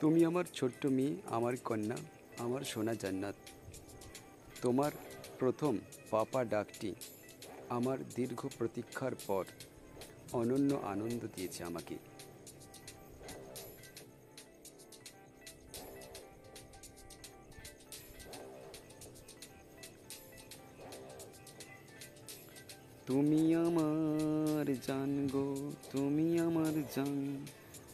তুমি আমার ছোট্ট মেয়ে, আমার কন্যা, আমার সোনা জান্নাত। তোমার প্রথম পাপা ডাকটি আমার দীর্ঘ প্রতীক্ষার পর অনন্য আনন্দ দিয়েছে আমাকে। তুমি আমার জান গো, তুমি আমার জান।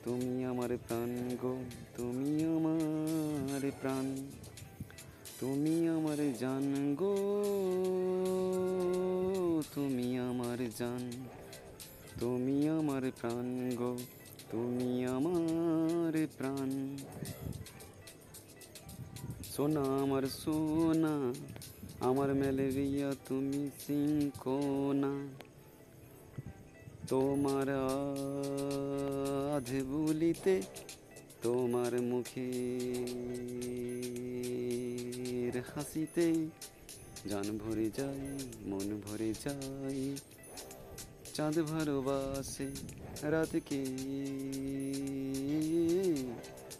তুমি আমার প্রাণ গো, তুমি আমার প্রাণ, তুমি আমার জান গো, তুমি আমার জান, তুমি আমার প্রাণ গো, তুমি আমার প্রাণ। সোনা আমার সোনা, আমার ম্যালেরিয়া তুমি সিংকোনা। তোমার আধ বলিতে তোমার মুখে হাসিতে জান ভরে যায়, মন ভরে যায়। চাঁদ ভালোবাসে রাতকে।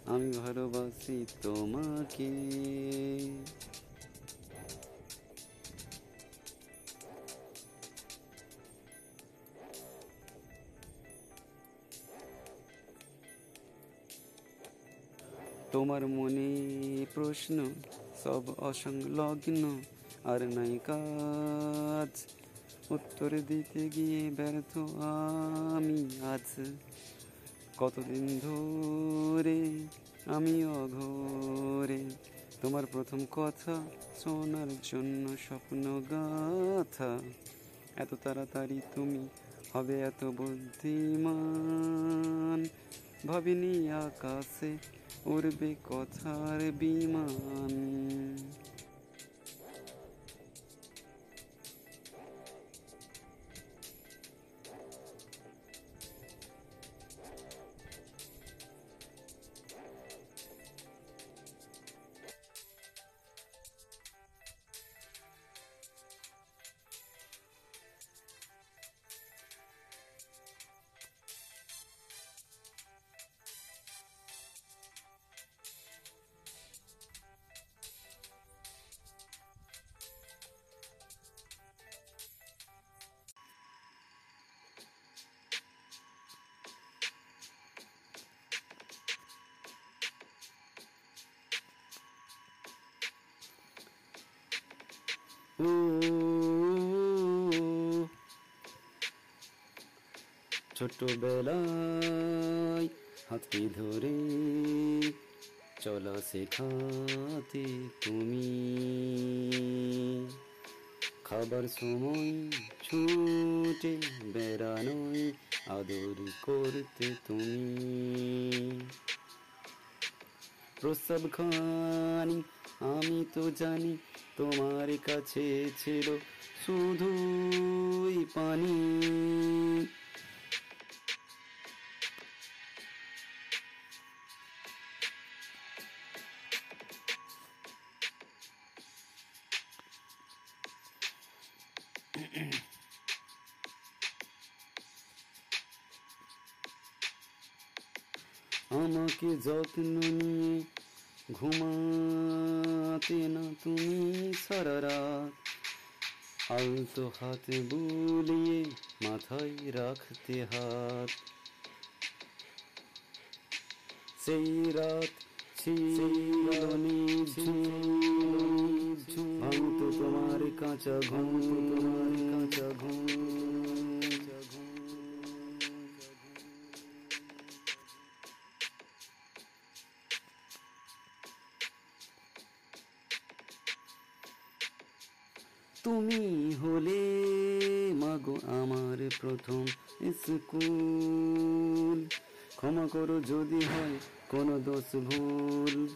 আমি ভালোবাসি তোমাকে। তোমার মনে প্রশ্ন, সব অসংলগ্ন আর নাই কাজ। উত্তর দিতে গিয়ে ব্যর্থ আমি আজ। কতদিন ধরে আমি অঘরে? তোমার প্রথম কথা শোনার জন্য স্বপ্ন গাথা। এত তাড়াতাড়ি তুমি হবে এত বুদ্ধিমান। ভাবিনি আকাশে উড়বে কথার বিমান। ছোটবেলায় হাতটি ধরে চলা শেখাতে তুমি। খাবার সময় ছুটে বেড়ানোয় আদর করতে তুমি। প্রস্রাব খানি আমি তো জানি তোমার কাছে ছিল শুধুই পানি। আমাকে যত্ন নিয়ে ঘুমাতে না তুমি সারা রাত। আলতো হাতে বুলিয়ে মাথায় রাখতে হাত। সেই রাত ভাঙতো তোমার কাঁচা ঘুম তোমার কাঁচা ঘুম। তুমি হলে, মাগো আমার প্রথম স্কুল। ক্ষমা করো যদি হয় কোনো দোষ ভুল।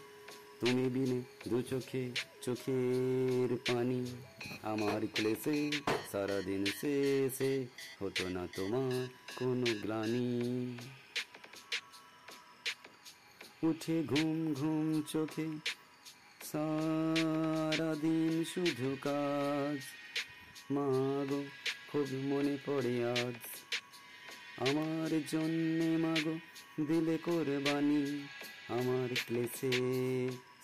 তুমি বিনে দু চোখে চোখের পানি। আমার ক্লেশে সারাদিন শেষে হতো না তোমার কোনো গ্লানি। উঠে ঘুম ঘুম চোখে সারাদিন শুধু কাজ। মাগো খুব মনে পড়ে আজ। আমার জন্যে মাগো দিলে কোরবানি। আমার ক্লেশে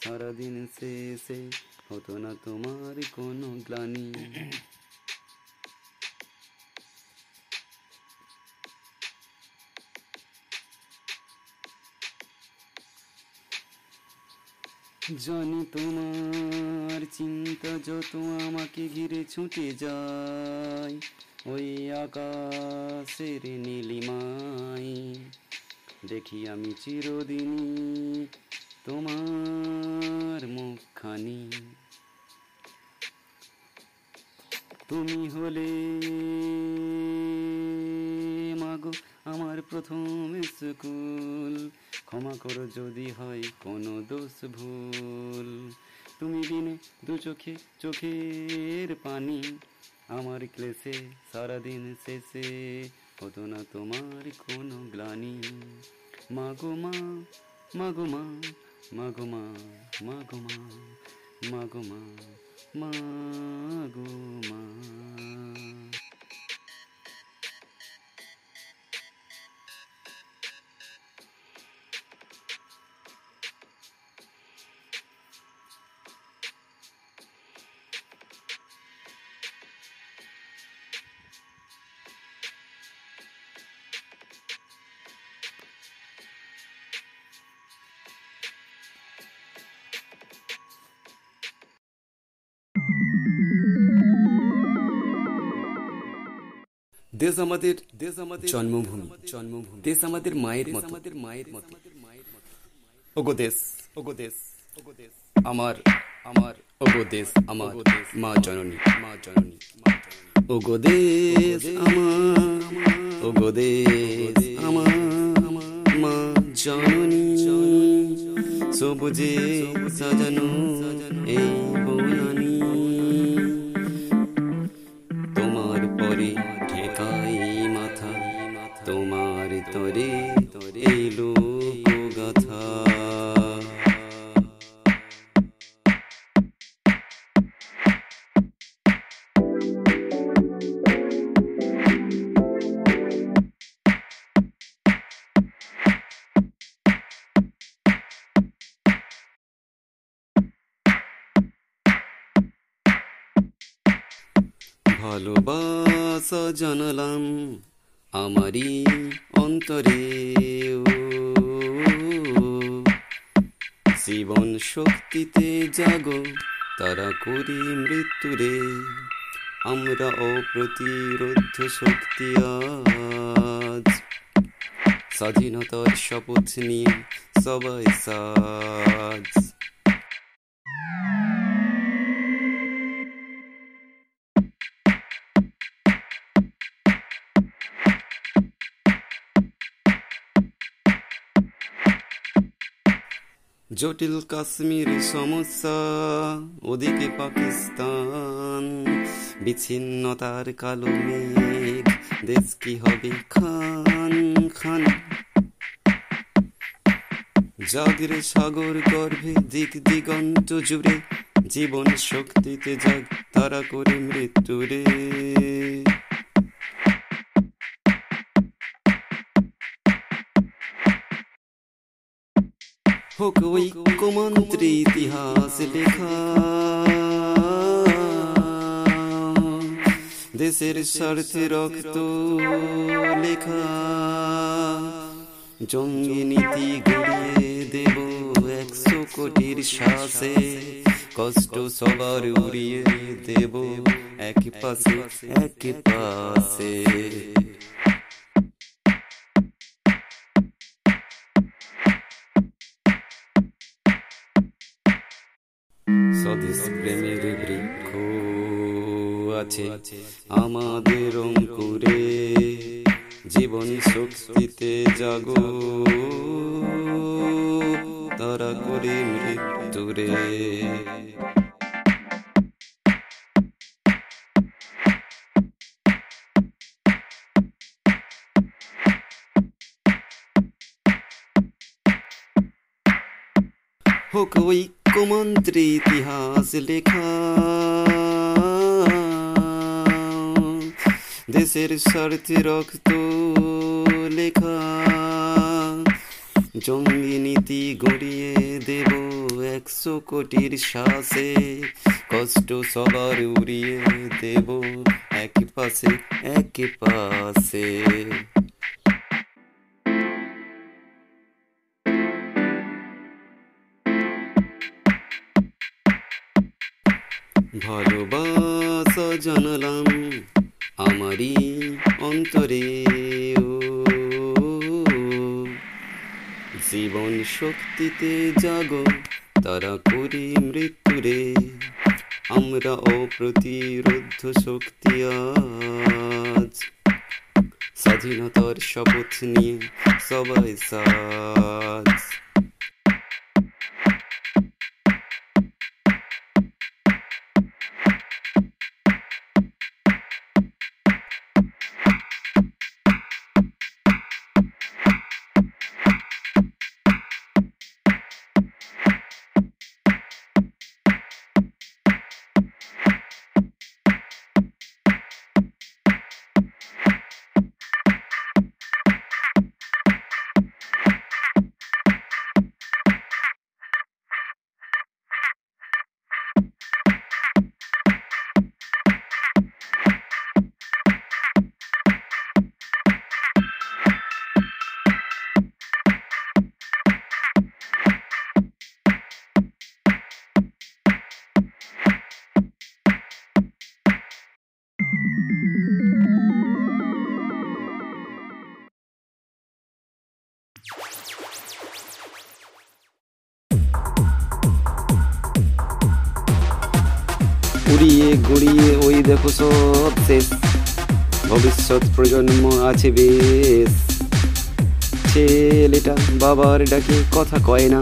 সারাদিন শেষে হতো না তোমার কোনো গ্লানি। জানি তোমার চিন্তা যত আমাকে ঘিরে ছুটে যায়। ওই আকাশের নীলিমায় দেখি আমি চিরদিনই তোমার মুখখানি। তুমি হলে প্রথম স্কুল। ক্ষমা করো যদি হয় কোনো দোষ ভুল। তুমি বিনে দু চোখে চোখের পানি। আমার ক্লেশে সারাদিন শেষে হতো না তোমার কোনো গ্লানি। মাগো মা মাগো মা মাগো মা মাগো মা মাগো মা মাগো মা। দেশ আমাদের দেশ আমাদের জন্মভূমি জন্মভূমি দেশ আমাদের মায়ের মতো। আমাদের মায়ের মতো। ওগো দেশ ওগো দেশ ওগো দেশ আমার আমার ওগো দেশ আমার মা জননী মা জননী ওগো দেশ আমার ওগো দেশ আমার মা জননী। সবুজে সাজানো এই ভালোবাসা জানালাম আমারই অন্তরে। জীবন শক্তিতে জাগো, তারা করি মৃত্যুরে। আমরা অপ্রতিরোধ শক্তি আজ। স্বাধীনতার শপথ নিয়ে সবাই সাজ। জটিল কাশ্মীর সমস্যা, ওদিকে পাকিস্তান। বিচ্ছিন্নতার কালো মেঘ, দেশ কি হবে খান খান? জাগরে সাগর গর্ভে দিক দিগন্ত জুড়ে, জীবন শক্তিতে জাগ, তারা করে মৃত্যুরে হোক ঐক্যমন্ত্রী ইতিহাস লেখা। দেশের স্বার্থে রক্ত লেখা। জঙ্গি নীতি গড়িয়ে দেব একশো কোটির শ্বাসে কষ্ট সবার উড়িয়ে দেব এক পাশে এক পাশে। আছে। আমাদের অঙ্কুরে জীবন শক্তিতে জাগো। তারা করে মৃত্যুরে হোক ঐক্যমন্ত্রী ইতিহাস লেখা। দেশের স্বার্থে রক্ত লেখা। জঙ্গি নীতি গড়িয়ে দেব একশো কোটির শ্বাসে কষ্ট সবার উড়িয়ে দেব এক পাশে এক পাশে। ভালোবাসা জানালাম আমারই অন্তরে জীবন শক্তিতে জাগো, তারা করি মৃত্যুরে আমরা অপ্রতিরোধ শক্তি আজ। স্বাধীনতার শপথ নিয়ে সবাই সাজ। উড়িয়ে গড়িয়ে ওই দেখো সব শেষ। ভবিষ্যৎ প্রজন্ম আছে বেশ। ছেলেটা বাবার ডাকে কথা কয় না।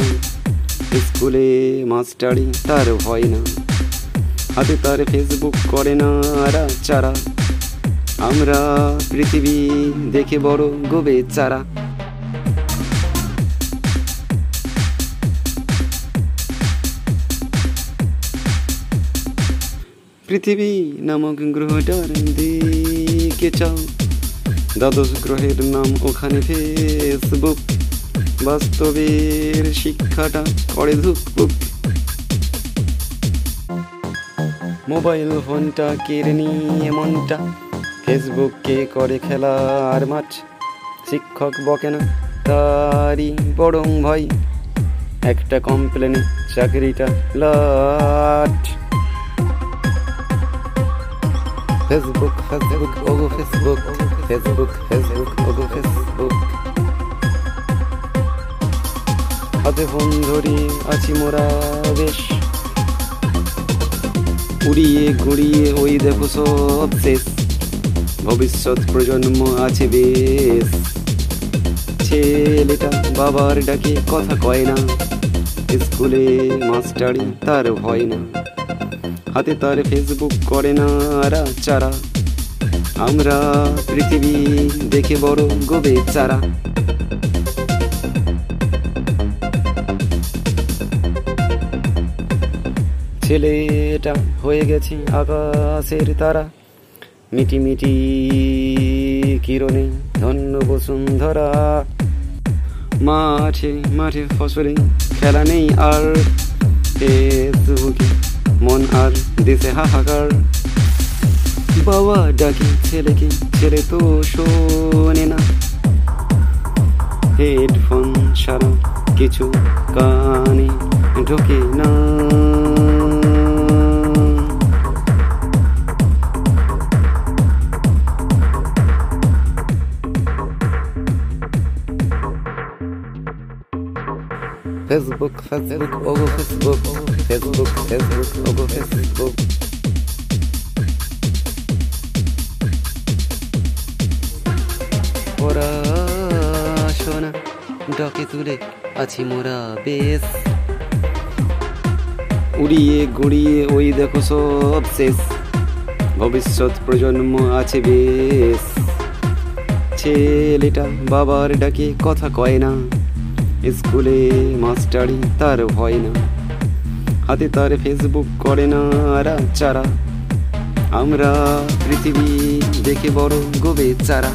স্কুলে মাস্টারি তার হয় না। হাতে তার ফেসবুক করে না আরা চারা। আমরা পৃথিবী দেখে বড় গোবে চারা পৃথিবী নামক গ্রহটার দিকে চাও। দ্বাদশ গ্রহের নাম ওখানে ফেসবুক। বাস্তবের শিক্ষাটা করে ধুকপুক মোবাইল ফোনটা কেড়ে নিয়ে মনটা। ফেসবুককে করে খেলা আর মাঠ। শিক্ষক বকে না, তারই বরং ভয়। একটা কমপ্লেনে চাকরিটা লাট। ফেসবুক ফেসবুক ওগো ফেসবুক ফেসবুক ফেসবুক ওগো ফেসবুক হাতে ফোন ধরি আছি মোরা বেশ উড়িয়ে গড়িয়ে ওই দেখো সব শেষ ভবিষ্যৎ প্রজন্ম আছে বেশ ছেলেটা বাবার ডাকে কথা কয় না স্কুলে মাস্টারি তার ভয় না হাতে তার ফেসবুক করে না আরা চারা আমরা পৃথিবী দেখে বড় গোবে চারা। ছেলেটা হয়ে গেছে আকাশের তারা। মিটি মিটি কিরণে ধন্য বসুন্ধরা। মাঠে মাঠে ফসলে খেলা নেই আর ফেসবুকে মন আর দেশে হাহাকার। বাবা ডাকি ছেলেকে ছেলে তো শোনে না। হেডফোন ছাড়া কিছু কানে ঢোকে না। ফেসবুক ফেসবুক ওগো ফেসবুক ফেসবুক ফেসবুক ওগো ফেসবুক পড়াশোনা ডকে তুলে আছি মোরা বেশ। উড়িয়ে গড়িয়ে ওই দেখো সব শেষ। ভবিষ্যৎ প্রজন্ম আছে বেশ। ছেলেটা বাবার ডাকে কথা কয় না। স্কুলে মাস্টারি তার হয় না। হাতে তার ফেসবুক করে না চারা আমরা পৃথিবী দেখে বড় গোবে চারা